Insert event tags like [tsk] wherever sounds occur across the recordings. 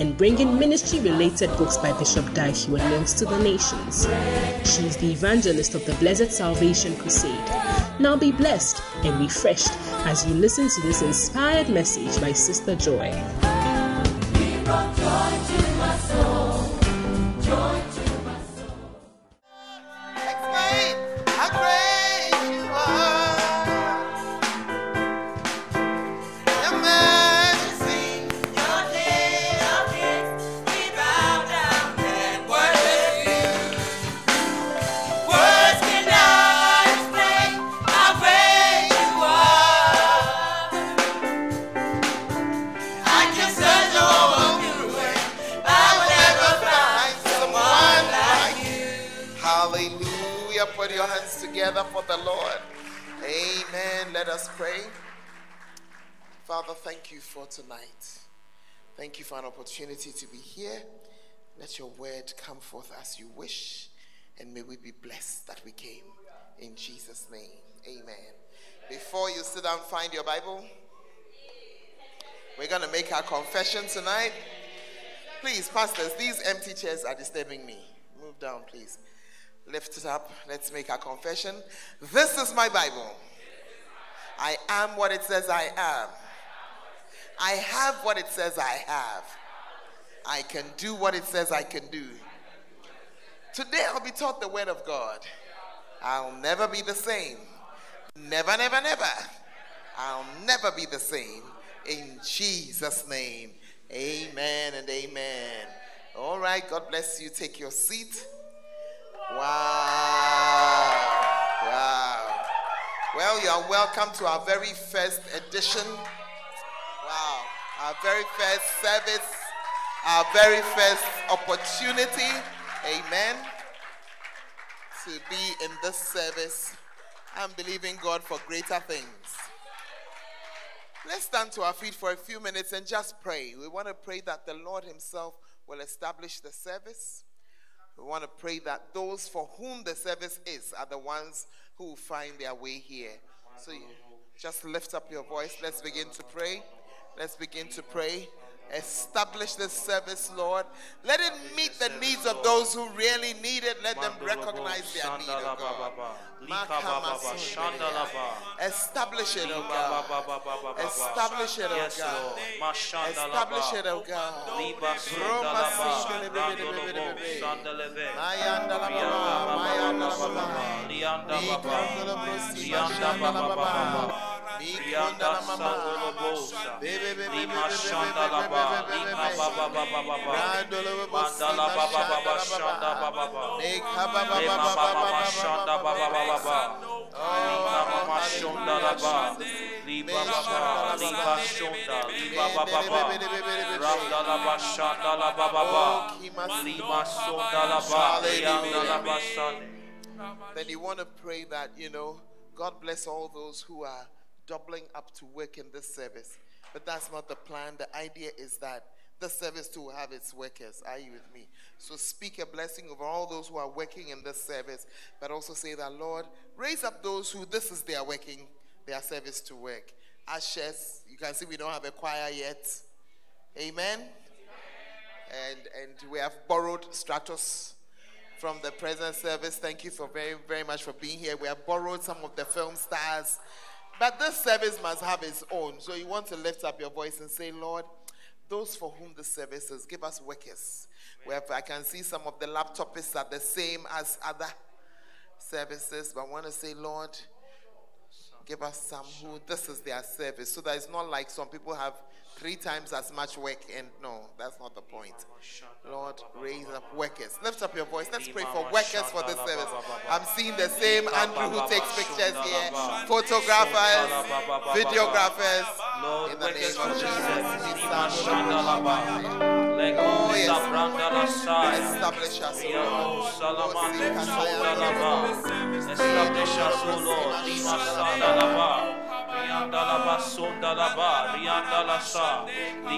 and bringing ministry related books by Bishop Heward Mills to the nations. She is the evangelist of the Blessed Salvation Crusade. Now be blessed and refreshed as you listen to this inspired message by Sister Joy. The Lord. Amen. Let us pray. Father, thank you for tonight. Thank you for an opportunity to be here. Let your word come forth as you wish, and may we be blessed that we came. In Jesus' name, amen. Before you sit down, find your Bible. We're going to make our confession tonight. Please, pastors, these empty chairs are disturbing me. Move down, please. Lift it up. Let's make a confession. This is my Bible. I am what it says I am. I have what it says I have. I can do what it says I can do. Today I'll be taught the word of God. I'll never be the same. Never, never, never. I'll never be the same. In Jesus' name. Amen and amen. All right, God bless you. Take your seat. Wow. Wow. Well, you are welcome to our very first edition. Wow. Our very first service, our very first opportunity. Amen. To be in this service. I'm believing God for greater things. Let's stand to our feet for a few minutes and just pray. We want to pray that the Lord Himself will establish the service. We want to pray that those for whom the service is are the ones who find their way here. So just lift up your voice. Let's begin to pray. Let's begin to pray. Establish this service, Lord. Let it meet the needs of those who really need it. Let them recognize their need, oh God. Establish it, oh God. Establish it, oh God. Establish it, oh God. Baba, Mandala Baba Baba Shanda Baba Baba, Baba Shanda Baba Baba, Mama Shanda Baba, Baba Baba, Shanda Baba. Then you want to pray that, you know, God bless all those who are doubling up to work in this service. But that's not the plan. The idea is that the service to have its workers. Are you with me? So speak a blessing over all those who are working in this service, but also say that, Lord, raise up those who this is their working, their service to work. Ashes, you can see we don't have a choir yet. Amen. And and we have borrowed Stratos from the present service. Thank you for very, very much for being here. We have borrowed some of the film stars but this service must have its own. So you want to lift up your voice and say, Lord, those for whom the service is, give us workers. Where I can see some of the laptopists are the same as other services, but I want to say, Lord, give us some who this is their service so that it's not like some people have three times as much work and no that's not the point. Lord raise up workers. Lift up your voice. Let's pray for workers for this service. I'm seeing the same andrew who takes pictures here. Photographers videographers. In the name of jesus. oh yes. establish us Establish us, Lord. Ba, la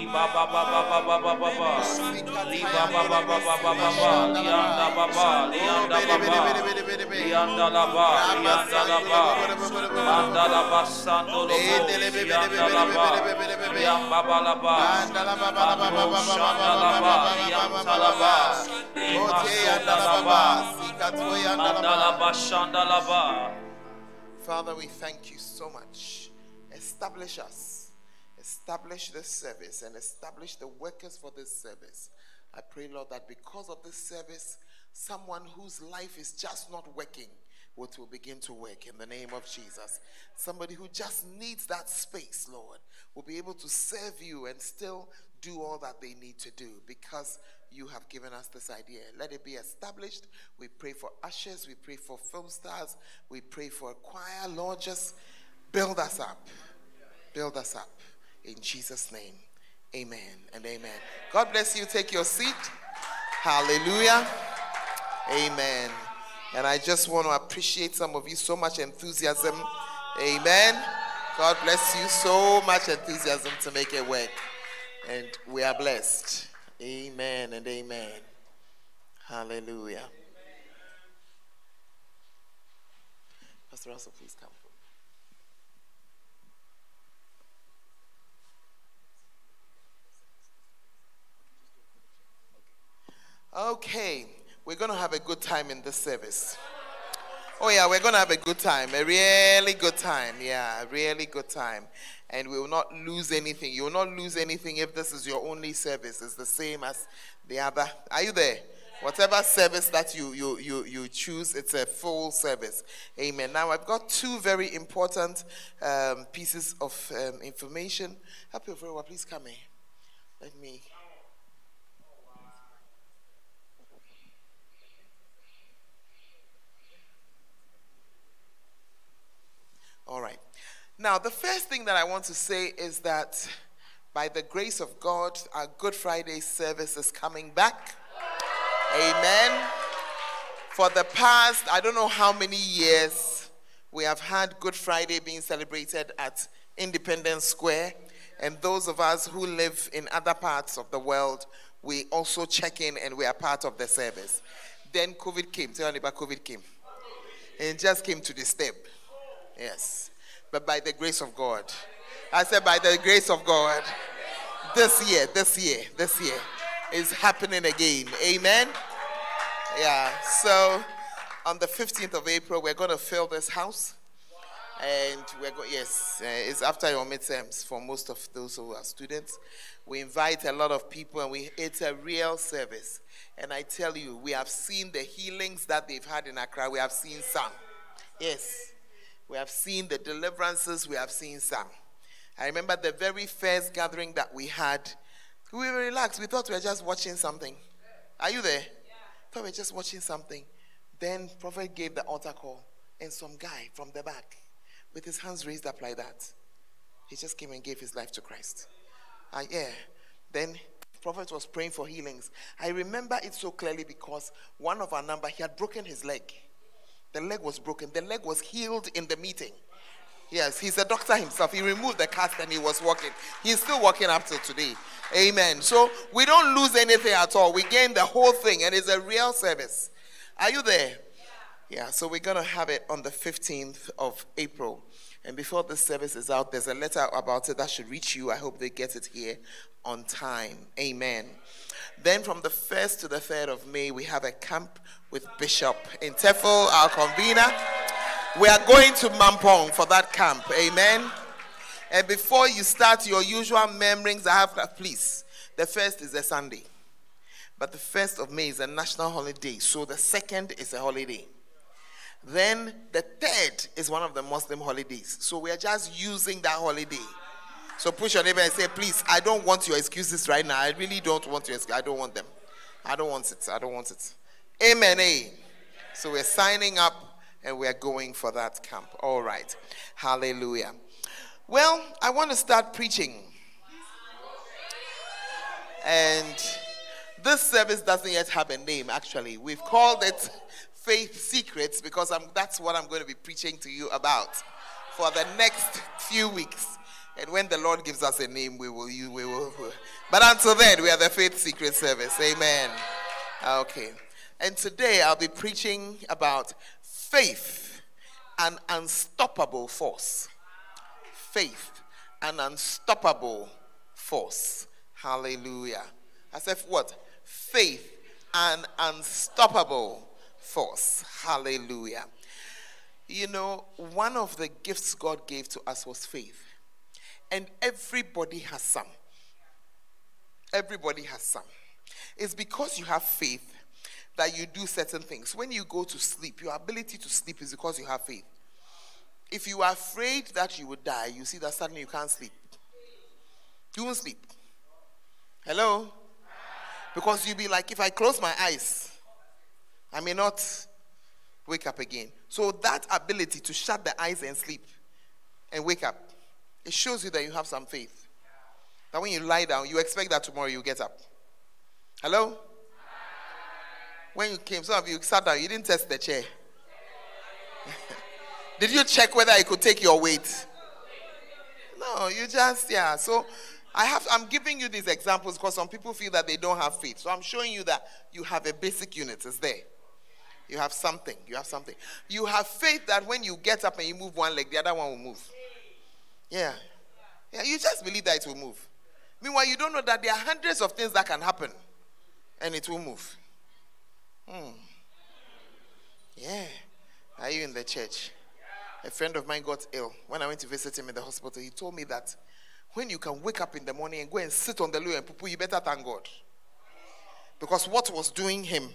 ba ba ba ba ba ba ba ba ba, ba ba ba ba ba ba ba ba, ba ba, ba ba, shanda la ba, ba, ba, la ba shanda la ba. Father, we thank you so much. Establish us, establish this service, and establish the workers for this service. I pray, Lord, that because of this service, someone whose life is just not working will begin to work in the name of Jesus. Somebody who just needs that space, Lord, will be able to serve you and still do all that they need to do because you have given us this idea. Let it be established. We pray for ushers, we pray for film stars, we pray for a choir. Lord, just build us up. Build us up. In Jesus' name, amen and amen. God bless you. Take your seat. Hallelujah. Amen. And I just want to appreciate some of you so much enthusiasm. Amen. God bless you so much enthusiasm to make it work. And we are blessed. Amen and amen. Hallelujah. Pastor Russell, please come. Okay, we're going to have a good time in this service. Oh, yeah, we're going to have a good time. A really good time. Yeah, really good time and we will not lose anything. You will not lose anything if this is your only service. It's the same as the other. Are you there? Whatever service that you, you, you, you choose, it's a full service. Amen. Now, I've got two very important um, pieces of um, information. Happy Over, please come in. Let me. All right. Now, the first thing that I want to say is that by the grace of God, our Good Friday service is coming back. Amen. For the past, I don't know how many years, we have had Good Friday being celebrated at Independence Square. And those of us who live in other parts of the world, we also check in and we are part of the service. Then COVID came. Tell me about COVID came. And just came to the step. Yes but by the grace of God. I said, by the grace of God. This year, this year, this year is happening again. Amen. Yeah. So on the 15th of April, we're going to fill this house. And we're going, yes, uh, it's after your midterms for most of those who are students. We invite a lot of people and we, it's a real service. And I tell you, we have seen the healings that they've had in Accra. We have seen some. Yes. We have seen the deliverances, we have seen some. I remember the very first gathering that we had. We were relaxed. We thought we were just watching something. Are you there? Yeah. Thought we were just watching something. Then Prophet gave the altar call, and some guy from the back, with his hands raised up like that, he just came and gave his life to Christ. Uh, yeah. Then Prophet was praying for healings. I remember it so clearly because one of our number, he had broken his leg. The leg was broken. The leg was healed in the meeting. Yes, he's a doctor himself. He removed the cast and he was walking. He's still walking up till today. Amen. So we don't lose anything at all. We gain the whole thing and it's a real service. Are you there? Yeah, yeah so we're going to have it on the 15th of April. And before the service is out, there's a letter about it that should reach you. I hope they get it here on time. Amen. Then from the 1st to the 3rd of May, we have a camp with Bishop in Tefel, our convener. We are going to Mampong for that camp. Amen. And before you start your usual memorings, I have, please, the first is a Sunday. But the first of May is a national holiday, so the second is a holiday. Then the third is one of the Muslim holidays. So we are just using that holiday. So push your neighbor and say, please, I don't want your excuses right now. I really don't want your excuses. I don't want them. I don't want it. I don't want it. Amen. A. So we're signing up and we're going for that camp. All right. Hallelujah. Well, I want to start preaching. And this service doesn't yet have a name, actually. We've called it Faith Secrets because I'm, that's what I'm going to be preaching to you about for the next few weeks. And when the Lord gives us a name, we will you we will. But until then, we are the Faith Secret Service. Amen. Okay. And today I'll be preaching about faith, an unstoppable force faith, an unstoppable force. Hallelujah. I said, what? Faith, an unstoppable force. Hallelujah. You know, one of the gifts God gave to us was faith. And everybody has some. Everybody has some. It's because you have faith that you do certain things. When you go to sleep, your ability to sleep is because you have faith. If you are afraid that you will die, you see that suddenly you can't sleep. You won't sleep. Hello? Because you'll be like, if I close my eyes, I may not wake up again. So that ability to shut the eyes and sleep and wake up, it shows you that you have some faith. That when you lie down, you expect that tomorrow you get up. Hello? When you came, some of you sat down, you didn't test the chair. [laughs] Did you check whether it could take your weight? No, you just, yeah. So I have I'm giving you these examples because some people feel that they don't have faith. So I'm showing you that you have a basic unit, it's there. You have something. You have something. You have faith that when you get up and you move one leg, the other one will move. Yeah. Yeah, you just believe that it will move. Meanwhile, you don't know that there are hundreds of things that can happen and it will move. Hmm. Yeah. Are you in the church? a friend of mine got ill. When I went to visit him in the hospital, he told me that when you can wake up in the morning and go and sit on the loo and poo you better thank God. Because what was doing him,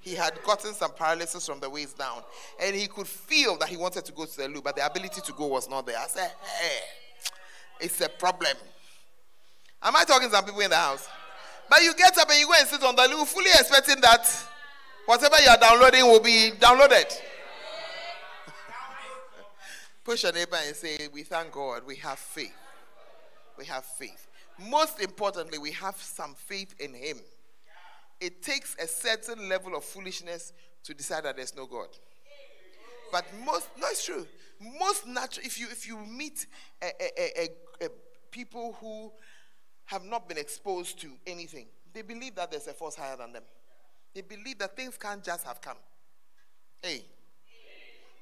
he had gotten some paralysis from the waist down. And he could feel that he wanted to go to the loo, but the ability to go was not there. I said, hey, it's a problem. Am I talking to some people in the house? But you get up and you go and sit on the loo, fully expecting that whatever you are downloading will be downloaded. [laughs] Push your neighbor and say, We thank God, we have faith. We have faith. Most importantly, we have some faith in Him. It takes a certain level of foolishness to decide that there's no God. But most, no, it's true. Most natural, if you if you meet a, a, a, people who have not been exposed to anything, they believe that there's a force higher than them. They believe that things can't just have come. Hey,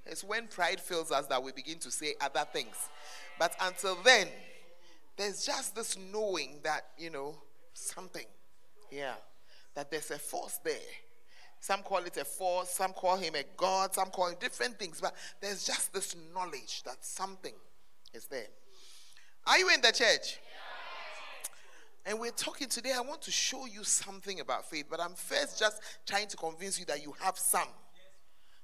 it's when pride fills us that we begin to say other things. But until then, there's just this knowing that, you know, something. Yeah. That there's a force there. Some call it a force, some call him a God, some call him different things. But there's just this knowledge that something is there. Are you in the church? And we're talking today. I want to show you something about faith, but I'm first just trying to convince you that you have some.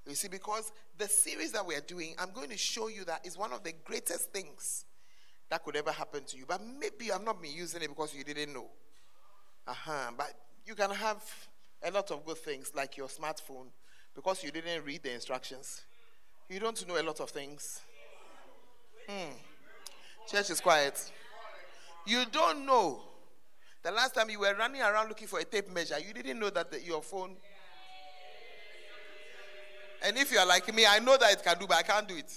You see, because the series that we are doing, I'm going to show you that is one of the greatest things that could ever happen to you. But maybe I've not been using it because you didn't know. Uh-huh. But you can have a lot of good things like your smartphone because you didn't read the instructions. You don't know a lot of things. Hmm. Church is quiet. You don't know. The last time you were running around looking for a tape measure, you didn't know that the, your phone and if you are like me, I know that it can do, but I can't do it.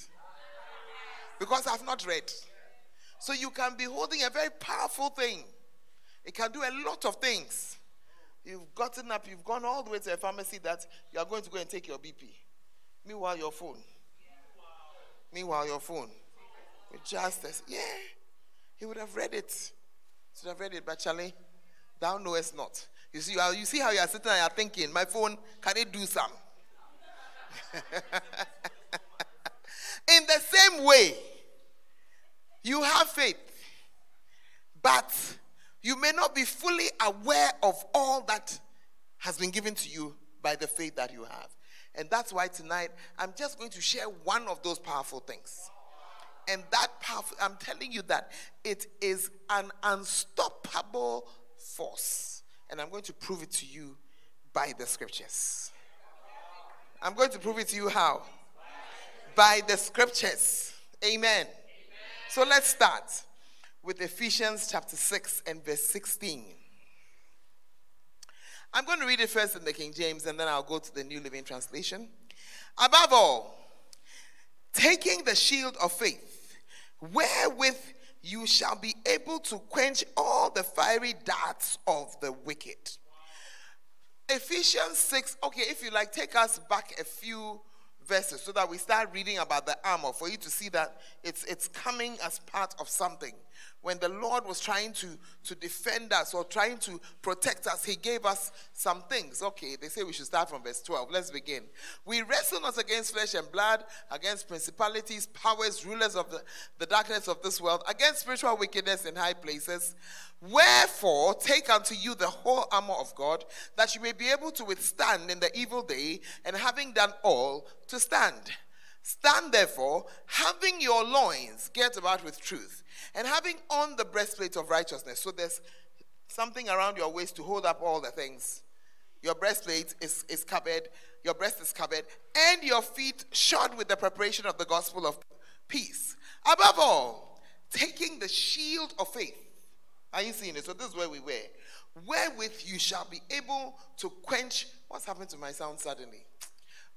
Because I've not read. So you can be holding a very powerful thing. It can do a lot of things. You've gotten up, you've gone all the way to a pharmacy that you are going to go and take your BP. Meanwhile, your phone. Meanwhile, your phone. With justice. Yeah. He would have read it. He would have read it, but Charlie, thou knowest not. You see, you see how you are sitting and you are thinking, my phone, can it do some? [laughs] In the same way, you have faith, but you may not be fully aware of all that has been given to you by the faith that you have. And that's why tonight I'm just going to share one of those powerful things. And that powerful, I'm telling you that it is an unstoppable force. And I'm going to prove it to you by the scriptures. I'm going to prove it to you how? By the scriptures. Amen. Amen. So let's start with Ephesians chapter 6 and verse 16. I'm going to read it first in the King James and then I'll go to the New Living Translation. Above all, taking the shield of faith, wherewith you shall be able to quench all the fiery darts of the wicked. Ephesians 6, okay, if you like, take us back a few verses so that we start reading about the armor for you to see that it's, it's coming as part of something when the Lord was trying to, to defend us or trying to protect us, He gave us some things. Okay, they say we should start from verse 12. Let's begin. We wrestle not against flesh and blood, against principalities, powers, rulers of the, the darkness of this world, against spiritual wickedness in high places. Wherefore, take unto you the whole armor of God, that you may be able to withstand in the evil day, and having done all, to stand. Stand therefore, having your loins girt about with truth, and having on the breastplate of righteousness. So there's something around your waist to hold up all the things. Your breastplate is, is covered, your breast is covered, and your feet shod with the preparation of the gospel of peace. Above all, taking the shield of faith. Are you seeing it? So this is where we were. Wherewith you shall be able to quench. What's happened to my sound suddenly?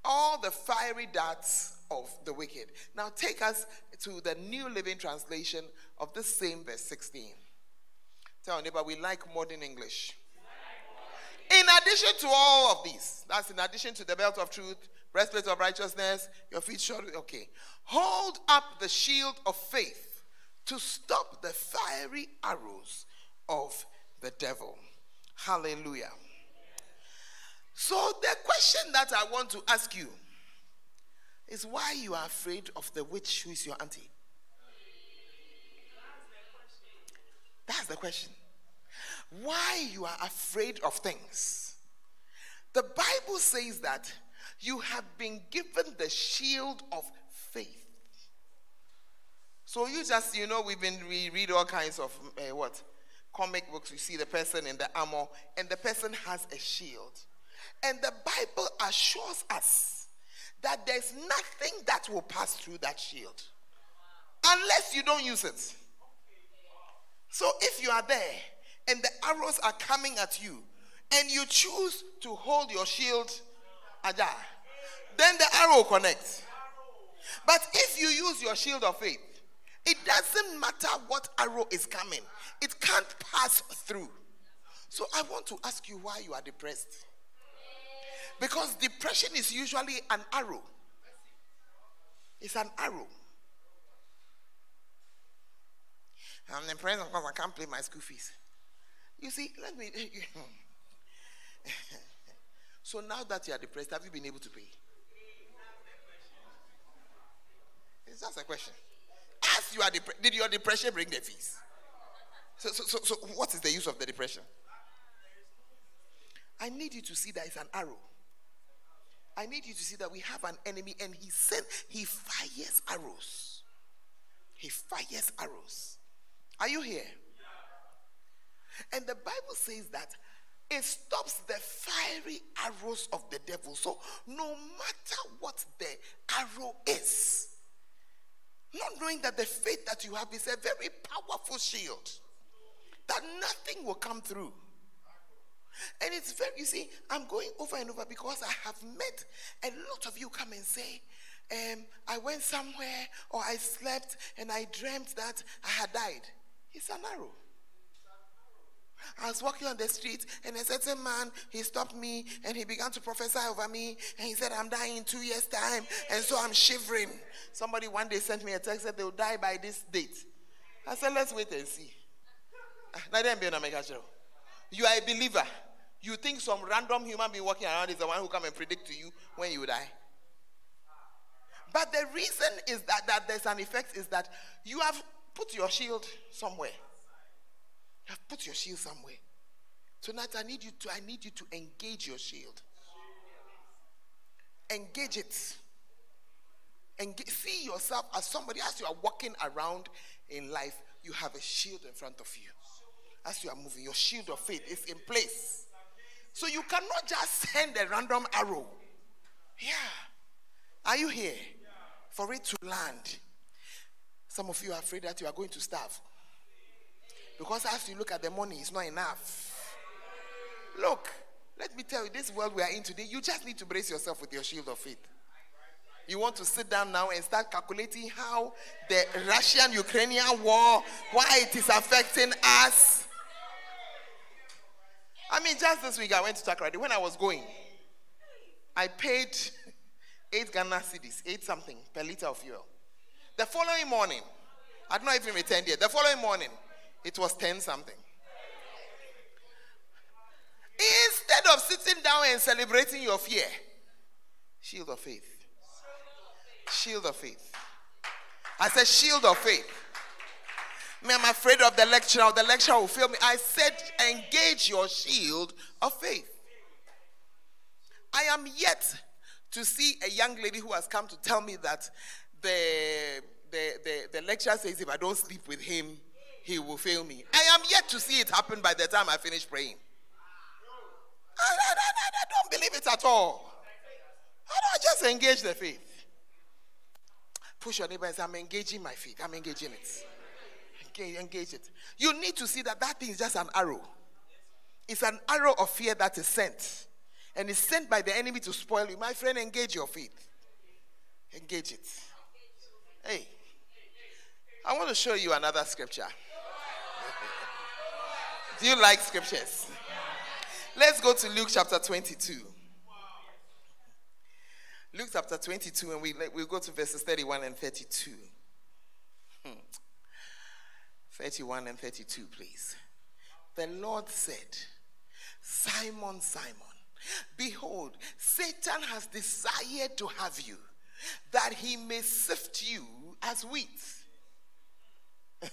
all the fiery darts of the wicked. Now take us to the New Living Translation of the same verse 16. Tell your neighbor, we like modern English. In addition to all of these, that's in addition to the belt of truth, breastplate of righteousness, your feet shod. Okay. Hold up the shield of faith to stop the fiery arrows of the devil. Hallelujah. So, the question that I want to ask you is why you are afraid of the witch who is your auntie? That's the question. Why you are afraid of things? The Bible says that you have been given the shield of faith. So you just, you know, we've been we read all kinds of uh, what comic books. You see the person in the armor, and the person has a shield. And the Bible assures us that there's nothing that will pass through that shield unless you don't use it. So if you are there and the arrows are coming at you and you choose to hold your shield ajar, then the arrow connects. But if you use your shield of faith, it doesn't matter what arrow is coming, it can't pass through. So I want to ask you why you are depressed. Because depression is usually an arrow. It's an arrow. I'm depressed because I can't pay my school fees. You see, let me. [laughs] so now that you are depressed, have you been able to pay? It's just a question. As you are depressed, did your depression bring the fees? So, so, so, so, what is the use of the depression? I need you to see that it's an arrow. I need you to see that we have an enemy and he sent, he fires arrows. He fires arrows. Are you here? And the Bible says that it stops the fiery arrows of the devil. So no matter what the arrow is, not knowing that the faith that you have is a very powerful shield, that nothing will come through. And it's very, you see, I'm going over and over because I have met a lot of you come and say, um, I went somewhere or I slept and I dreamt that I had died. It's an arrow. I was walking on the street and a certain man, he stopped me and he began to prophesy over me. And he said, I'm dying in two years' time. And so I'm shivering. Somebody one day sent me a text that they'll die by this date. I said, let's wait and see. You are a believer. You think some random human being walking around is the one who come and predict to you when you die. But the reason is that, that there's an effect is that you have put your shield somewhere. You have put your shield somewhere. Tonight I need you to I need you to engage your shield. engage it. And see yourself as somebody as you are walking around in life, you have a shield in front of you. As you are moving, your shield of faith is in place. So you cannot just send a random arrow. Yeah. Are you here? For it to land. Some of you are afraid that you are going to starve. Because as you look at the money, it's not enough. Look, let me tell you, this world we are in today, you just need to brace yourself with your shield of faith. You want to sit down now and start calculating how the Russian Ukrainian war, why it is affecting us. I mean, just this week I went to Takoradi. When I was going, I paid eight Ghana cedis, eight something per liter of fuel. The following morning, I not know if it returned yet. The following morning, it was 10 something. Instead of sitting down and celebrating your fear, shield of faith. Shield of faith. I said, shield of faith. Me, I'm afraid of the lecturer. The lecturer will fail me. I said, engage your shield of faith. I am yet to see a young lady who has come to tell me that the, the, the, the lecturer says if I don't sleep with him, he will fail me. I am yet to see it happen by the time I finish praying. I, I, I, I don't believe it at all. I don't just engage the faith. Push your neighbor and say, I'm engaging my faith. I'm engaging it. Engage, it. You need to see that that thing is just an arrow. It's an arrow of fear that is sent. And it's sent by the enemy to spoil you. My friend, engage your faith. Engage it. Hey, I want to show you another scripture. [laughs] Do you like scriptures? Let's go to Luke chapter 22. Luke chapter 22, and we, we'll go to verses 31 and 32. Hmm. 31 and 32, please. The Lord said, Simon, Simon, behold, Satan has desired to have you, that he may sift you as wheat. [laughs]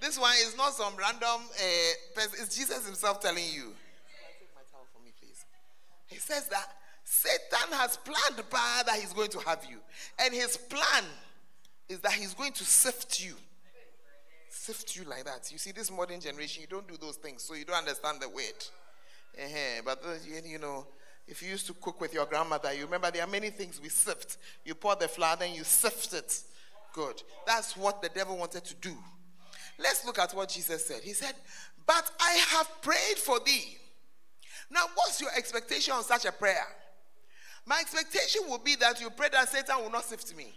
this one is not some random uh, person, it's Jesus himself telling you. He says that Satan has planned by that he's going to have you. And his plan is that he's going to sift you. Sift you like that. You see, this modern generation, you don't do those things, so you don't understand the word. Uh-huh. But, you know, if you used to cook with your grandmother, you remember there are many things we sift. You pour the flour, then you sift it. Good. That's what the devil wanted to do. Let's look at what Jesus said. He said, But I have prayed for thee. Now, what's your expectation on such a prayer? My expectation will be that you pray that Satan will not sift me.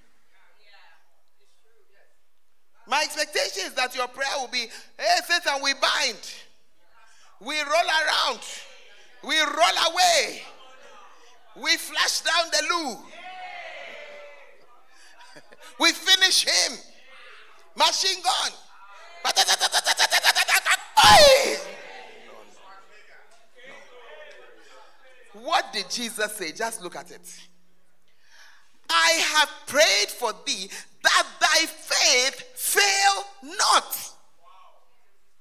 My expectation is that your prayer will be, hey, Satan, we bind. We roll around. We roll away. We flash down the loo. [laughs] we finish him. Machine gun. [laughs] What did Jesus say? Just look at it. I have prayed for thee that thy faith fail not.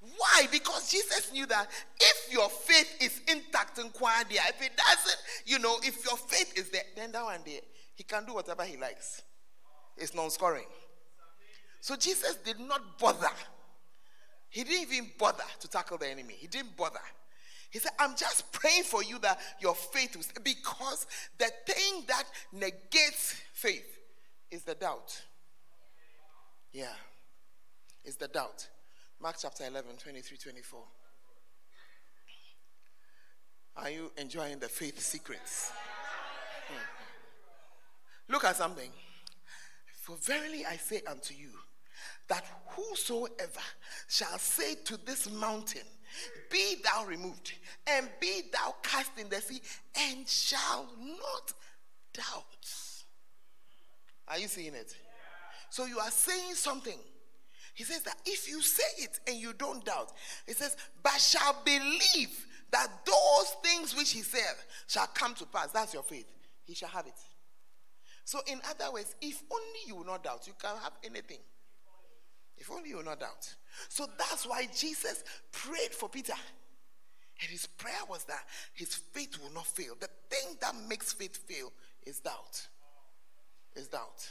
Why? Because Jesus knew that if your faith is intact in Kwadia, if it doesn't, you know, if your faith is there, then that one day he can do whatever he likes. It's non-scoring. So Jesus did not bother. He didn't even bother to tackle the enemy. He didn't bother. He said, I'm just praying for you that your faith will because the thing that negates faith is the doubt. Yeah. It's the doubt. Mark chapter 11, 23, 24. Are you enjoying the faith secrets? Hmm. Look at something. For verily I say unto you, that whosoever shall say to this mountain, be thou removed, and be thou cast in the sea, and shall not doubt. Are you seeing it? So you are saying something. He says that if you say it and you don't doubt, he says, but shall believe that those things which he said shall come to pass. That's your faith. He shall have it. So, in other words, if only you will not doubt, you can have anything. If only you will not doubt. So that's why Jesus prayed for Peter. And his prayer was that his faith will not fail. The thing that makes faith fail is doubt. Is doubt.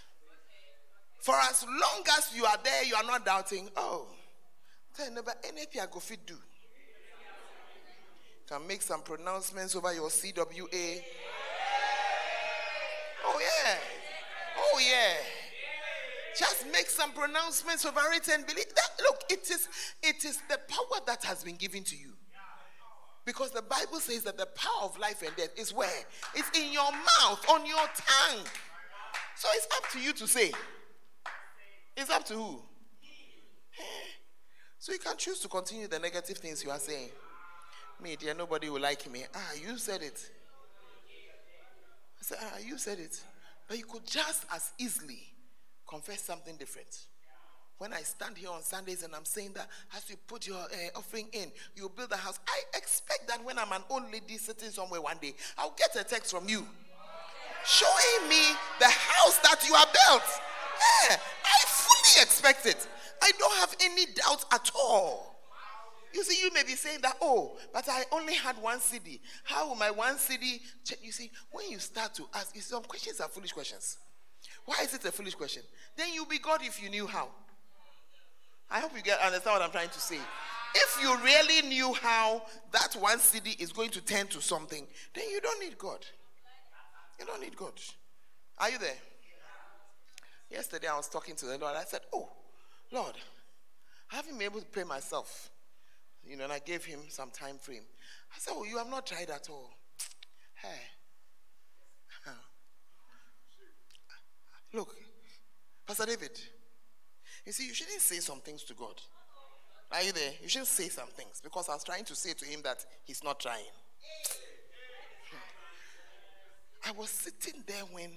For as long as you are there, you are not doubting. Oh, tell never anything I go fit do. Can make some pronouncements over your CWA. Oh yeah. Oh yeah. Just make some pronouncements over it and believe that. Look, it is it is the power that has been given to you. Because the Bible says that the power of life and death is where? It's in your mouth, on your tongue. So it's up to you to say. It's up to who? So you can choose to continue the negative things you are saying. Me, dear, nobody will like me. Ah, you said it. I said, ah, you said it. But you could just as easily confess something different. When I stand here on Sundays and I'm saying that as you put your uh, offering in, you build a house, I expect that when I'm an old lady sitting somewhere one day, I'll get a text from you showing me the house that you have built. Yeah, I fully expect it. I don't have any doubt at all. You see, you may be saying that, oh, but I only had one cedi. How will my one cedi? You see, when you start to ask, some questions are foolish questions. Why is it a foolish question? Then you'll be God if you knew how. I hope you get understand what I'm trying to say. If you really knew how that one cedi is going to turn to something, then you don't need God. You don't need God. Are you there? Yesterday I was talking to the Lord. I said, Oh, Lord, I haven't been able to pray myself. You know, and I gave him some time frame. I said, Oh, you have not tried at all. [tsk] Hey. [laughs] Look, Pastor David, you see, you shouldn't say some things to God. Are you there? You shouldn't say some things because I was trying to say to him that he's not trying. Hmm. I was sitting there when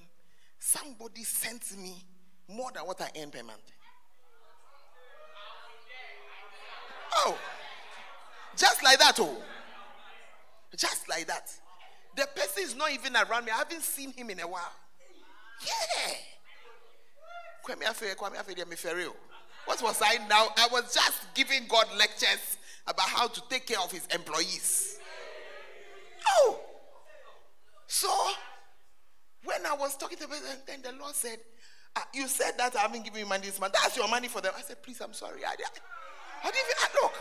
somebody sent me more than what I earn per month. Oh, just like that, oh, just like that. The person is not even around me. I haven't seen him in a while. Yeah. What was I now? I was just giving God lectures about how to take care of his employees. Oh, so when I was talking to him, then the Lord said, You said that I haven't given you money this month. That's your money for them. I said, Please, I'm sorry. I, I, I didn't even, I, look,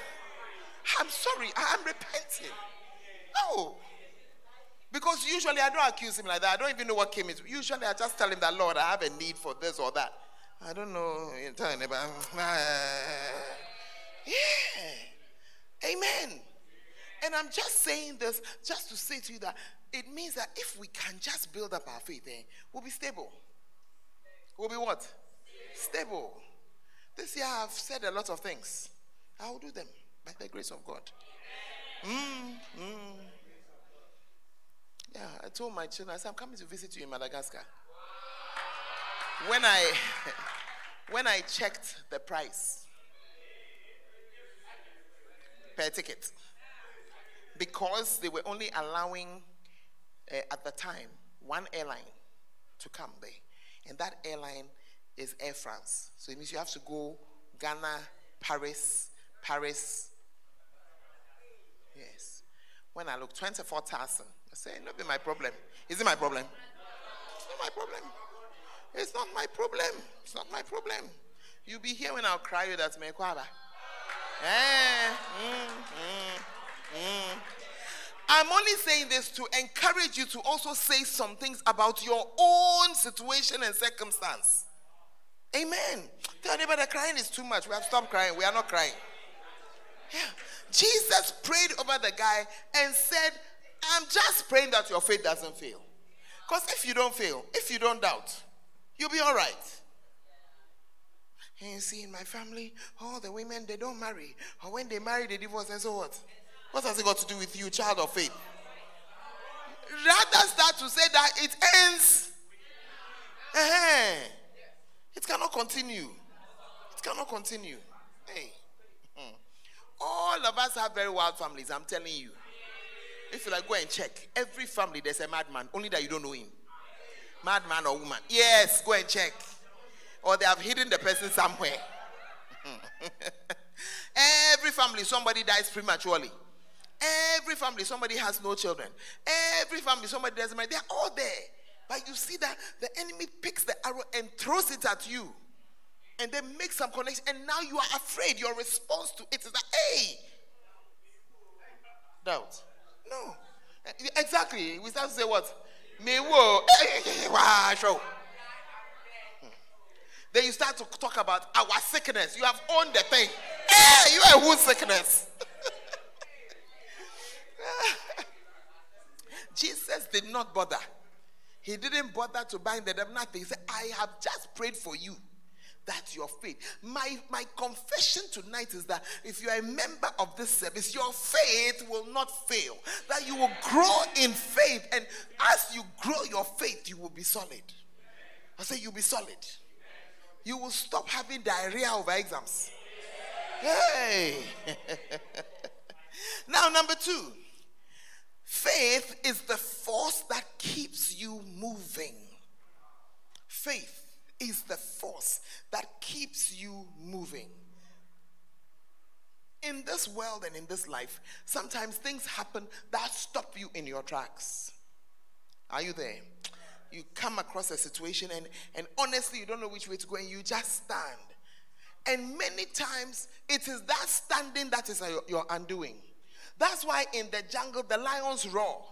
I'm sorry. I am repenting. No. Because usually I don't accuse him like that. I don't even know what came into Usually I just tell him that, Lord, I have a need for this or that. I don't know. You're telling about. Uh, yeah. Amen. And I'm just saying this just to say to you that it means that if we can just build up our faith, eh, we'll be stable. We'll be what? Stable. This year I've said a lot of things. I will do them by the grace of God. Mm, mm. Yeah, I told my children, I said, I'm coming to visit you in Madagascar. When I [laughs] when I checked the price per ticket, because they were only allowing uh, at the time one airline to come there, and that airline is Air France. So it means you have to go Ghana, Paris, Paris. Yes. When I look, 24,000. I say, not be my problem. Is it my problem? It's not my problem. It's not my problem. It's not my problem. You'll be here when I'll cry you that's mekwaba. Eh, mm, mm, mm. I'm only saying this to encourage you to also say some things about your own situation and circumstance. Amen. Tell anybody crying is too much. We have stopped crying. We are not crying. Yeah. Jesus prayed over the guy and said, I'm just praying that your faith doesn't fail. Because if you don't fail, if you don't doubt, you'll be all right. And you see, in my family, all the women, they don't marry. Or when they marry, they divorce. And so what? What has it got to do with you, child of faith? Rather start to say that it ends. Uh-huh. It cannot continue. It cannot continue. Hey. Hmm. All of us have very wild families, I'm telling you. If you like, go and check. Every family, there's a madman, only that you don't know him. Madman or woman. Yes, go and check. Or they have hidden the person somewhere. [laughs] Every family, somebody dies prematurely. Every family, somebody has no children. Every family, somebody doesn't marry. They're all there. But you see that the enemy picks the arrow and throws it at you. And then makes some connection. And now you are afraid. Your response to it is like, hey. Doubt. No. Exactly. We start to say what? Me wo. Show. Then you start to talk about our sickness. You have owned the thing. Hey, you are whose sickness? [laughs] Jesus did not bother. He didn't bother to bind the devil. Nothing. He said, I have just prayed for you. That's your faith. My, my confession tonight is that if you are a member of this service, your faith will not fail. That you will grow in faith. And as you grow your faith, you will be solid. I say, you'll be solid. You will stop having diarrhea over exams. Hey. [laughs] now, number two faith is the force that keeps you moving. Faith is the force that keeps you moving. In this world and in this life, sometimes things happen that stop you in your tracks. Are you there? You come across a situation and, and honestly, you don't know which way to go, and you just stand. And many times, it is that standing that is your undoing. That's why in the jungle, the lions roar.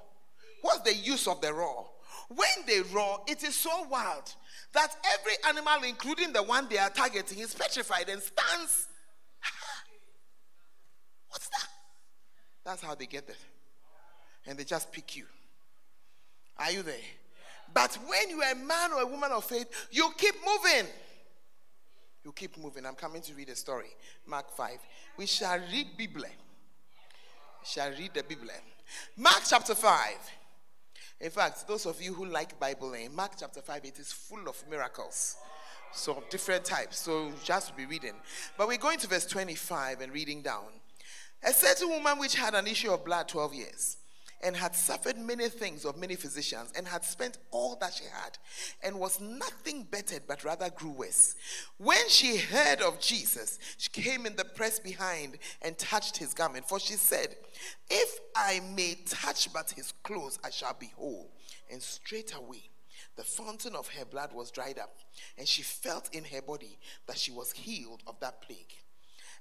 What's the use of the roar? When they roar, it is so wild that every animal, including the one they are targeting, is petrified and stands. [laughs] What's that? That's how they get there. And they just pick you. Are you there? But when you are a man or a woman of faith, you keep moving. You keep moving. I'm coming to read a story. Mark 5. We shall read Bible. Shall read the Bible. Eh? Mark chapter 5. In fact, those of you who like Bible, in Mark chapter 5, it is full of miracles. So different types. So just be reading. But we're going to verse 25 and reading down. A certain woman which had an issue of blood 12 years and had suffered many things of many physicians and had spent all that she had and was nothing bettered but rather grew worse. When she heard of Jesus, she came in the press behind and touched his garment, for she said, If I may touch but his clothes, I shall be whole. And straightway the fountain of her blood was dried up, and she felt in her body that she was healed of that plague.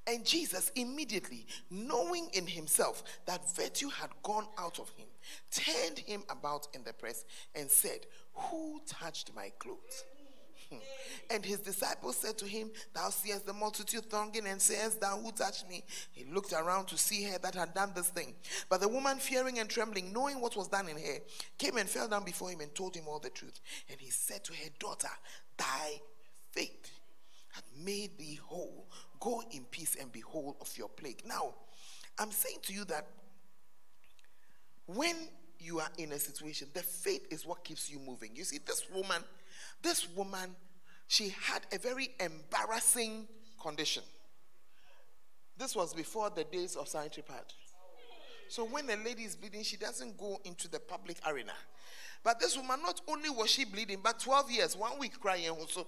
And Jesus, immediately knowing in himself that virtue had gone out of him, turned him about in the press and said, Who touched my clothes? Hmm. And his disciples said to him, Thou seest the multitude thronging, and sayest, Thou who touched me? He looked around to see her that had done this thing. But the woman, fearing and trembling, knowing what was done in her, came and fell down before him and told him all the truth. And he said to her, Daughter, thy faith hath made thee whole. Go in peace and be whole of your plague. Now, I'm saying to you that when you are in a situation, the faith is what keeps you moving. You see, this woman, this woman, she had a very embarrassing condition. This was before the days of sanitary pad. So when a lady is bleeding, she doesn't go into the public arena. But this woman, not only was she bleeding, but 12 years, one week crying also.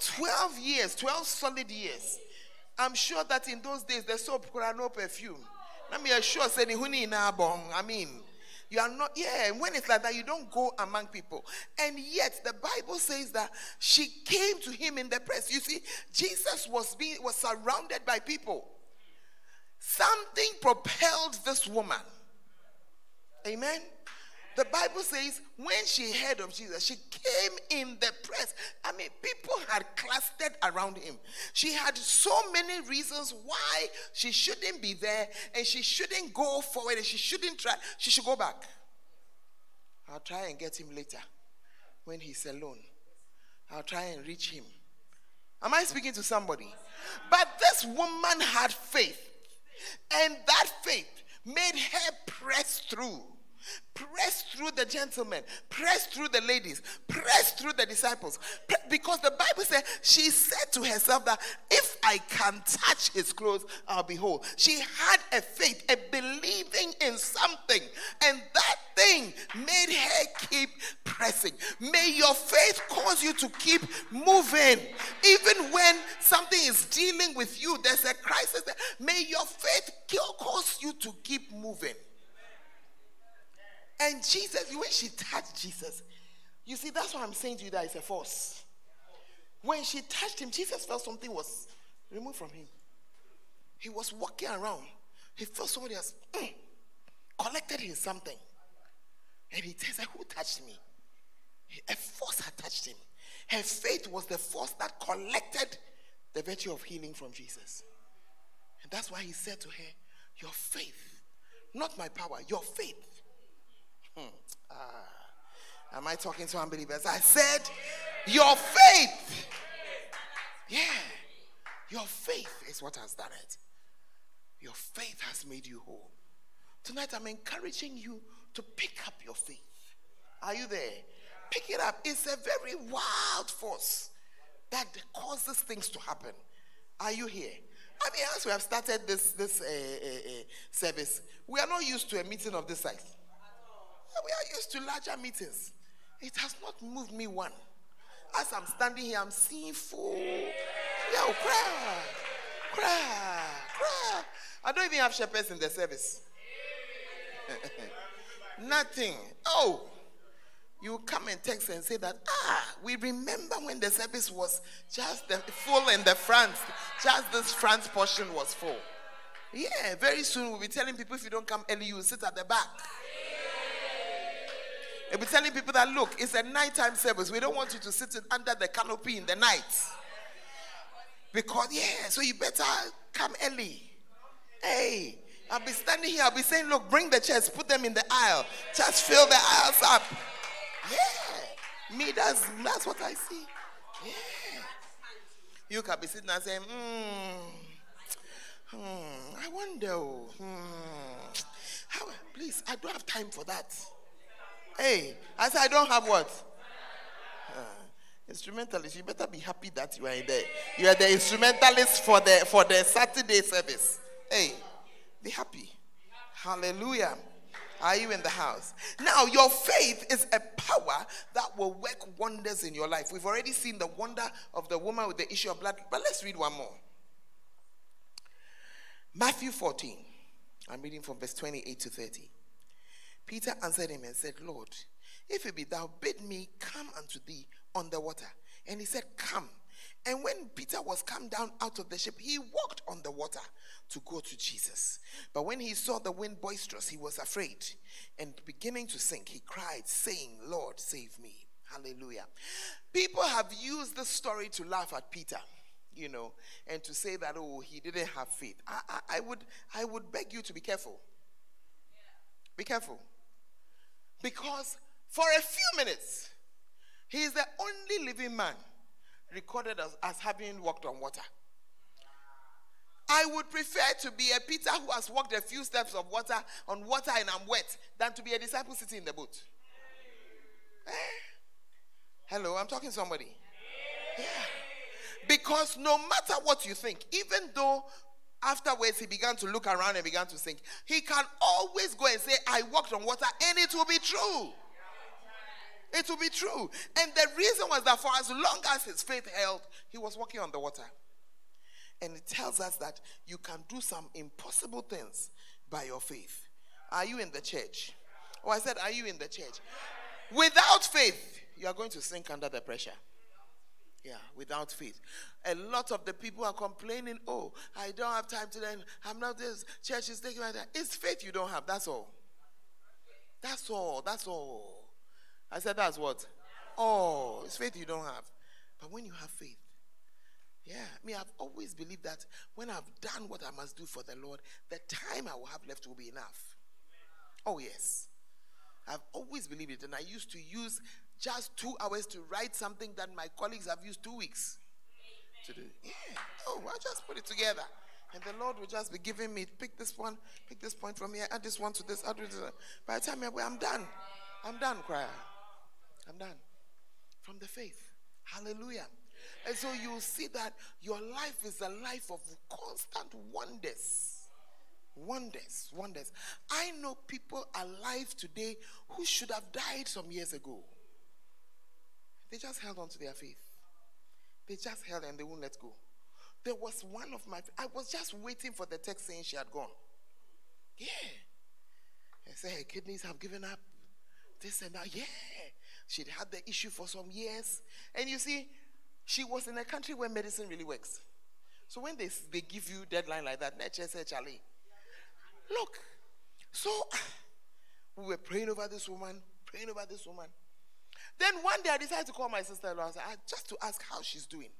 12 years, 12 solid years. I'm sure that in those days the soap could have no perfume. Let me assure say I mean, you are not, yeah, and when it's like that, you don't go among people. And yet the Bible says that she came to him in the press. You see, Jesus was being was surrounded by people. Something propelled this woman. Amen. The Bible says when she heard of Jesus, she came in the press. I mean, people had clustered around him. She had so many reasons why she shouldn't be there and she shouldn't go forward and she shouldn't try. She should go back. I'll try and get him later when he's alone. I'll try and reach him. Am I speaking to somebody? But this woman had faith, and that faith made her press through Press through the gentlemen, press through the ladies, press through the disciples. Because the Bible said she said to herself that if I can touch his clothes, I'll be whole. She had a faith, a believing in something, and that thing made her keep pressing. May your faith cause you to keep moving. Even when something is dealing with you, there's a crisis. May your faith cause you to keep moving. And Jesus, when she touched Jesus, You see, that's why I'm saying to you that it's a force. When she touched him, Jesus felt something was removed from him. He was walking around. He felt somebody has mm, collected him something. And he says, Who touched me? A force had touched him. Her faith was the force that collected the virtue of healing from Jesus. And that's why he said to her, Your faith, not my power, your faith. Hmm. Ah. Am I talking to unbelievers? I said, Your faith. Yeah. Your faith is what has done it. Your faith has made you whole. Tonight, I'm encouraging you to pick up your faith. Are you there? Pick it up. It's a very wild force that causes things to happen. Are you here? I mean, as we have started this this uh, uh, uh, service, we are not used to a meeting of this size. We are used to larger meetings. It has not moved me one. As I'm standing here, I'm seeing full. Yo, cry, cry, cry. I don't even have shepherds in the service. [laughs] Nothing. Oh, you come and text and say that, ah, we remember when the service was just the full in the front, just this front portion was full. Yeah, very soon we'll be telling people if you don't come early, you sit at the back. We'll be telling people that look, it's a nighttime service. We don't want you to sit under the canopy in the night. Because, yeah, so you better come early. Hey, I'll be standing here, I'll be saying, look, bring the chairs, put them in the aisle. Just fill the aisles up. Yeah. Me, that's that's what I see. Yeah. You can be sitting and saying, hmm, hmm I wonder, hmm, how, please, I don't have time for that. Hey, I said, I don't have what? Uh, instrumentalist, you better be happy that you are in there. You are the instrumentalist for the for the Saturday service. Hey, be happy. Hallelujah. Are you in the house? Now, your faith is a power that will work wonders in your life. We've already seen the wonder of the woman with the issue of blood, but let's read one more. Matthew 14. I'm reading from verse 28 to 30. Peter answered him and said, Lord, if it be thou, bid me come unto thee on the water. And he said, Come. And when Peter was come down out of the ship, he walked on the water to go to Jesus. But when he saw the wind boisterous, he was afraid. And beginning to sink, he cried, saying, Lord, save me. Hallelujah. People have used this story to laugh at Peter, you know, and to say that, oh, he didn't have faith. I, I, I would, I would beg you to be careful. Be careful. Because for a few minutes, he is the only living man recorded as, as having walked on water. I would prefer to be a Peter who has walked a few steps of water on water and I'm wet than to be a disciple sitting in the boat. Eh? Hello, I'm talking to somebody. Yeah. Because no matter what you think, even though afterwards he began to look around and began to think, he can always go and say, I walked on water, and it will be true. It will be true. And the reason was that for as long as his faith held, he was walking on the water. And it tells us that you can do some impossible things by your faith. Are you in the church? Oh, I said, Are you in the church? Without faith, you are going to sink under the pressure. Yeah, without faith. A lot of the people are complaining, oh, I don't have time to learn. I'm not this. Church is taking my time. It's faith you don't have. That's all. That's all. That's all. I said, that's what? Oh, it's faith you don't have. But when you have faith, yeah, me, I've always believed that when I've done what I must do for the Lord, the time I will have left will be enough. Oh, yes. I've always believed it. And I used to use just two hours to write something that my colleagues have used two weeks to do. Yeah. Oh, I just put it together. And the Lord will just be giving me, pick this one, pick this point from here, add this one to this, add this. By the time I'm done, I'm done, cry. I'm done. From the faith. Hallelujah. And so you see that your life is a life of constant wonders. Wonders, wonders. I know people alive today who should have died some years ago. They just held on to their faith. They just held and they won't let go. There was one of my, I was just waiting for the text saying she had gone. Yeah. I said her kidneys have given up. This and that. Yeah. She'd had the issue for some years. And you see, she was in a country where medicine really works. So when they, they give you deadline like that, nature said, Charlie, look. So [sighs] we were praying over this woman, praying over this woman. Then one day I decided to call my sister-in-law just to ask how she's doing.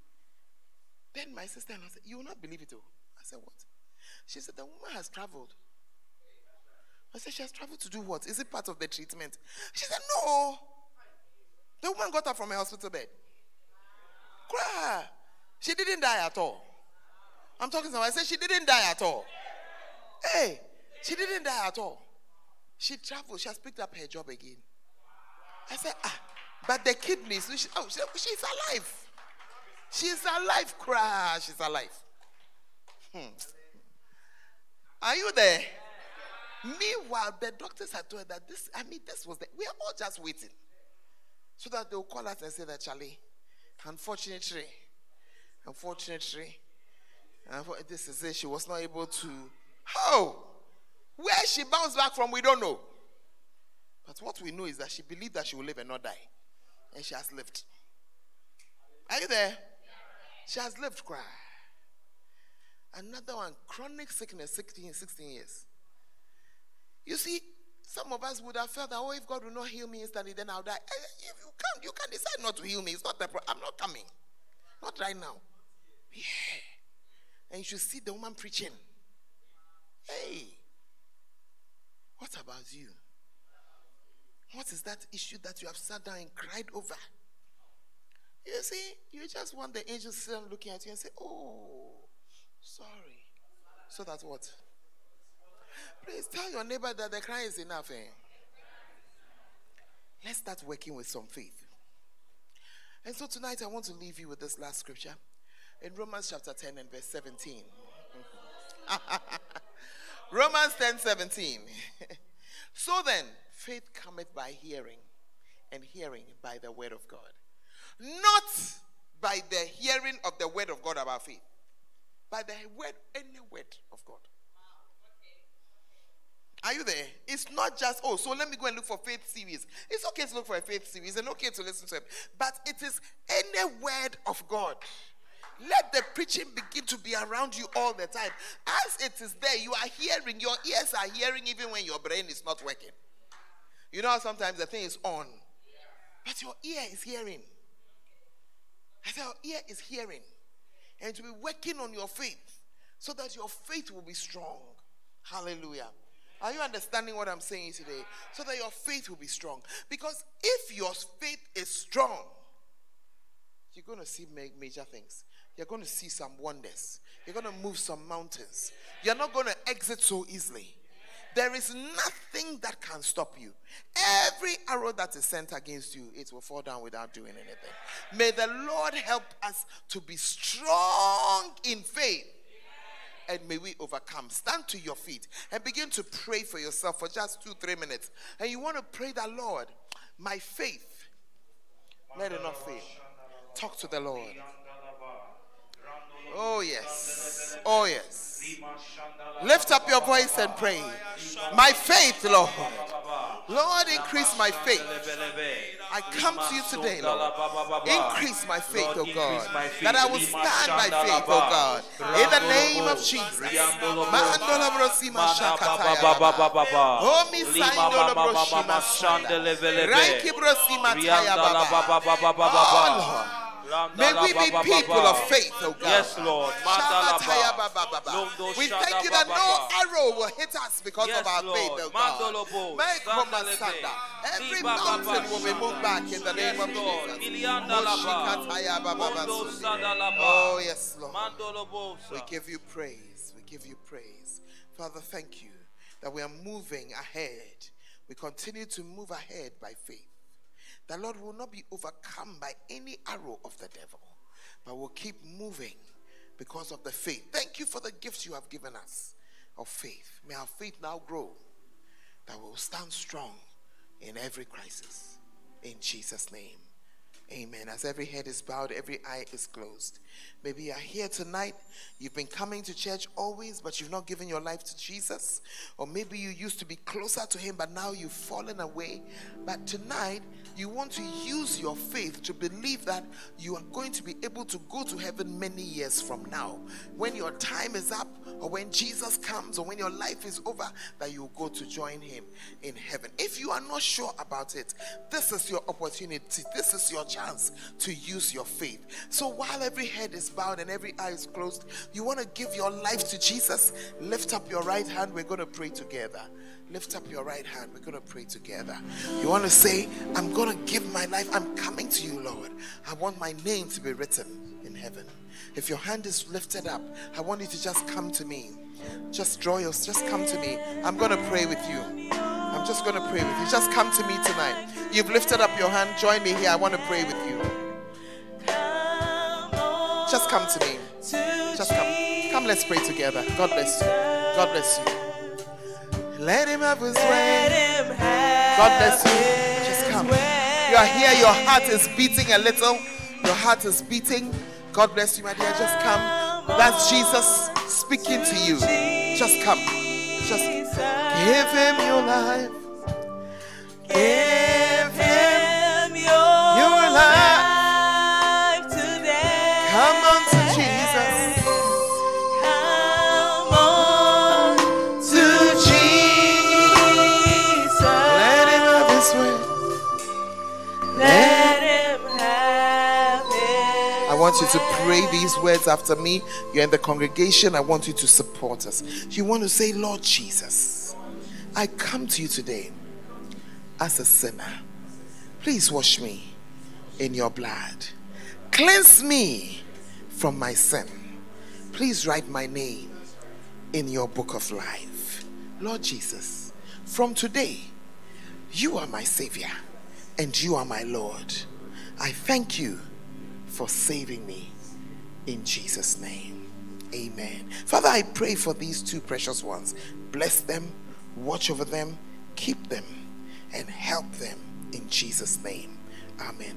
Then my sister-in-law said, You will not believe it, oh. I said, What? She said, The woman has traveled. I said, She has traveled to do what? Is it part of the treatment? She said, No. The woman got up from her hospital bed. Cry. She didn't die at all. I'm talking to her. I said, She didn't die at all. Hey, she didn't die at all. She traveled. She has picked up her job again. I said, Ah, but the kidneys, oh, she, she's alive. She's alive, cry. She's alive. Hmm. Are you there? Meanwhile, the doctors had told her that this, I mean, this was the, we are all just waiting. So that they'll call us and say that, Charlie, unfortunately, unfortunately, this is it. She was not able to. How? Where she bounced back from, we don't know. But what we know is that she believed that she will live and not die. And she has lived. Are you there? She has lived, cry. Another one, chronic sickness, 16, 16 years. You see, some of us would have felt that, oh, if God will not heal me instantly, then I'll die. Eh, if you can't, you can decide not to heal me. It's not the problem. I'm not coming. Not right now. Yeah. And you should see the woman preaching. Hey, what about you? What is that issue that you have sat down and cried over? You see, you just want the angel to sit looking at you and say, Oh, sorry. So that's what? Please tell your neighbor that the crying is enough. Eh? Let's start working with some faith. And so tonight I want to leave you with this last scripture in Romans chapter 10 and verse 17. [laughs] Romans 10 17. [laughs] so then, faith cometh by hearing, and hearing by the word of God. Not by the hearing of the word of God about faith, by the word, any word of God. Are you there? It's not just, oh, so let me go and look for faith series. It's okay to look for a faith series and okay to listen to it. But it is any word of God. Let the preaching begin to be around you all the time. As it is there, you are hearing, your ears are hearing even when your brain is not working. You know sometimes the thing is on, but your ear is hearing. I said, your ear is hearing. And to be working on your faith so that your faith will be strong. Hallelujah. Are you understanding what I'm saying today? So that your faith will be strong. Because if your faith is strong, you're going to see major things. You're going to see some wonders. You're going to move some mountains. You're not going to exit so easily. There is nothing that can stop you. Every arrow that is sent against you, it will fall down without doing anything. May the Lord help us to be strong in faith and may we overcome. Stand to your feet and begin to pray for yourself for just two, three minutes. And you want to pray that, Lord, my faith, let it not fail. Talk to the Lord. Oh, yes. Oh, yes. Lift up your voice and pray. My faith, Lord. Lord, increase my faith. I come to you today, Lord. Increase my faith, oh God. That I will stand by faith, oh God. In the name of Jesus. Oh, Lord. May we be people of faith, oh God. Yes, Lord. We thank you that no arrow will hit us because yes, of our Lord. faith, oh God. Every mountain will be moved back in the name of Jesus. Oh, yes, Lord. We give you praise. We give you praise. Father, thank you that we are moving ahead. We continue to move ahead by faith the Lord will not be overcome by any arrow of the devil, but will keep moving because of the faith. Thank you for the gifts you have given us of faith. May our faith now grow that we will stand strong in every crisis. In Jesus' name, Amen. As every head is bowed, every eye is closed. Maybe you're here tonight. You've been coming to church always, but you've not given your life to Jesus. Or maybe you used to be closer to Him, but now you've fallen away. But tonight, you want to use your faith to believe that you are going to be able to go to heaven many years from now. When your time is up, or when Jesus comes, or when your life is over, that you go to join Him in heaven. If you are not sure about it, this is your opportunity. This is your chance to use your faith. So while every head is bowed and every eye is closed, you want to give your life to Jesus, lift up your right hand. We're going to pray together. Lift up your right hand. We're going to pray together. You want to say, I'm going to give my life. I'm coming to you, Lord. I want my name to be written heaven. If your hand is lifted up, I want you to just come to me. Just draw yours. Just come to me. I'm going to pray with you. I'm just going to pray with you. Just come to me tonight. You've lifted up your hand. Join me here. I want to pray with you. Just come to me. Just come. Come, let's pray together. God bless you. God bless you. Let him have his way. God bless you. Just come. You are here. Your heart is beating a little. Your heart is beating. God bless you, my dear. Just come. That's Jesus speaking to you. Just come. Just give him your life. Give to pray these words after me. You're in the congregation. I want you to support us. You want to say, Lord Jesus, I come to you today as a sinner. Please wash me in your blood. Cleanse me from my sin. Please write my name in your book of life. Lord Jesus, from today, you are my Savior and you are my Lord. I thank you for saving me in Jesus' name. Amen. Father, I pray for these two precious ones. Bless them, watch over them, keep them, and help them in Jesus' name. Amen.